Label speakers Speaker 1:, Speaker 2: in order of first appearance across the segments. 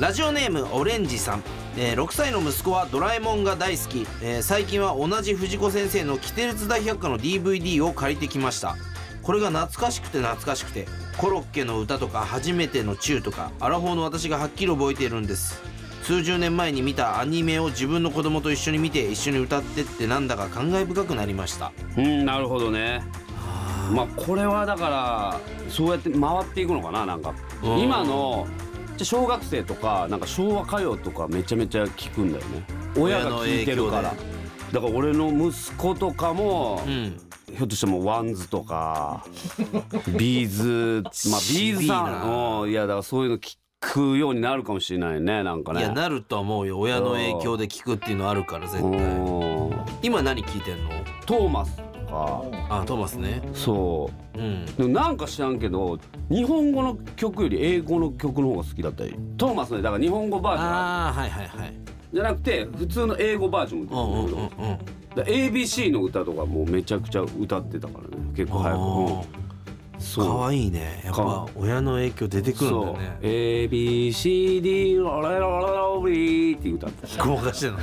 Speaker 1: ラジオネームオレンジさん、えー6歳の息子はドラえもんが大好き、えー最近は同じ藤子先生の「キテレツ大百科」の DVD を借りてきました。これが懐かしくて懐かしくてコロッケの歌とか初めてのチューとかアラフォーの私がはっきり覚えているんです。数十年前に見たアニメを自分の子供と一緒に見て一緒に歌ってってなんだか感慨深くなりました。
Speaker 2: うんなるほどね。まあこれはだからそうやって回っていくのかななんか。
Speaker 1: うん。
Speaker 2: 今のじゃあ小学生とかなんか昭和歌謡とかめちゃめちゃ聞くんだよね。親が聞いてるから。だから俺の息子とかも、
Speaker 1: うん。
Speaker 2: ひょっとしてもう WANDSとか B'zまあ B'zさ
Speaker 1: ん
Speaker 2: うんいやだからそういうの聞くようになるかもしれないねなんかね。
Speaker 1: いやなるとは思うよ。親の影響で聞くっていうのあるから絶対う
Speaker 2: ん。
Speaker 1: 今何聞いてんの？
Speaker 2: トーマス。とか。
Speaker 1: あトーマスね。
Speaker 2: そう。
Speaker 1: うん。
Speaker 2: でもなんか知らんけど日本語の曲より英語の曲の方が好きだったり。トーマスねだから日本語バージョン
Speaker 1: ああはいはいはい。
Speaker 2: じゃなくて普通の英語バージョン
Speaker 1: うんうんうんうん。
Speaker 2: だから ABC の歌とかもうめちゃくちゃ歌ってたからね。結構早く、
Speaker 1: 可愛いね。やっ
Speaker 2: か。
Speaker 1: ぱ親の影響出てくるんだよね
Speaker 2: ABCD ロレロレロビーって歌ってた
Speaker 1: ごまかしてんの。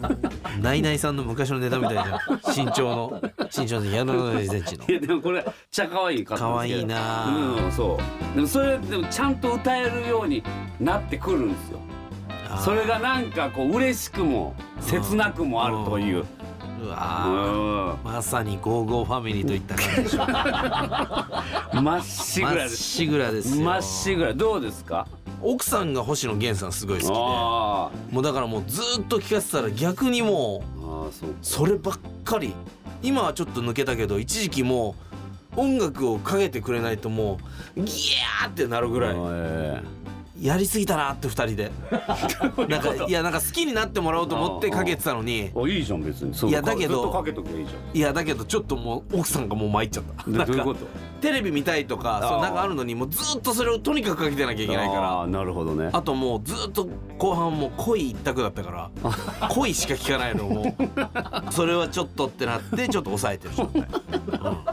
Speaker 1: ナイナイさんの昔のネタみたいじゃん。身長の。身長の170センチの。
Speaker 2: いやでもこれちゃ可愛いか
Speaker 1: 可愛いな。
Speaker 2: うんそう。でもそれでもちゃんと歌えるようになってくるんですよ。それがなんかこう嬉しくも切なくもあるという
Speaker 1: う
Speaker 2: う
Speaker 1: わまさにゴーゴーファミリーといった感じでしょ
Speaker 2: まっしぐら
Speaker 1: まっ
Speaker 2: です
Speaker 1: しぐらですよ。
Speaker 2: まっしぐら。どうですか？
Speaker 1: 奥さんが星野源さんすごい好きで。
Speaker 2: あ
Speaker 1: もうだからもうずーっと聞かせたら逆にもう
Speaker 2: そ
Speaker 1: ればっかり。今はちょっと抜けたけど一時期もう音楽をかけてくれないともうギャーってなるぐらい。
Speaker 2: え
Speaker 1: やりすぎたなって二人で。なんかいやなんか好きになってもらおうと思ってかけてたのに。
Speaker 2: えあいいじゃん別に。そう
Speaker 1: いやだけど
Speaker 2: ずっとかけとけばいいじ
Speaker 1: いやだけどちょっともう奥さんがもう参っちゃった。なんか
Speaker 2: どういうこと？
Speaker 1: テレビ見たいとかそうなんかあるのにもうずっとそれをとにかくかけてなきゃいけないか
Speaker 2: あ
Speaker 1: ら
Speaker 2: ーなるほどね。
Speaker 1: あともうずっと後半もう恋一択だったから 恋しか聞かないのもう。それはちょっとってなってちょっと抑えてる状態。
Speaker 2: ま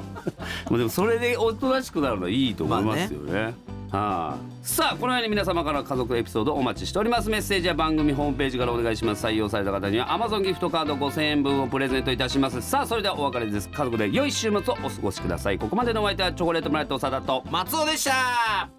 Speaker 2: あでもそれでおとなしくなるのはいいと思いますよね。はあ、さあこのように皆様から家族エピソードお待ちしております。メッセージは番組ホームページからお願いします。採用された方には Amazon ギフトカード5000円分をプレゼントいたします。さあそれではお別れです。家族で良い週末をお過ごしください。ここまでのお相手はチョコレートプラネット長田と
Speaker 1: 松尾でした。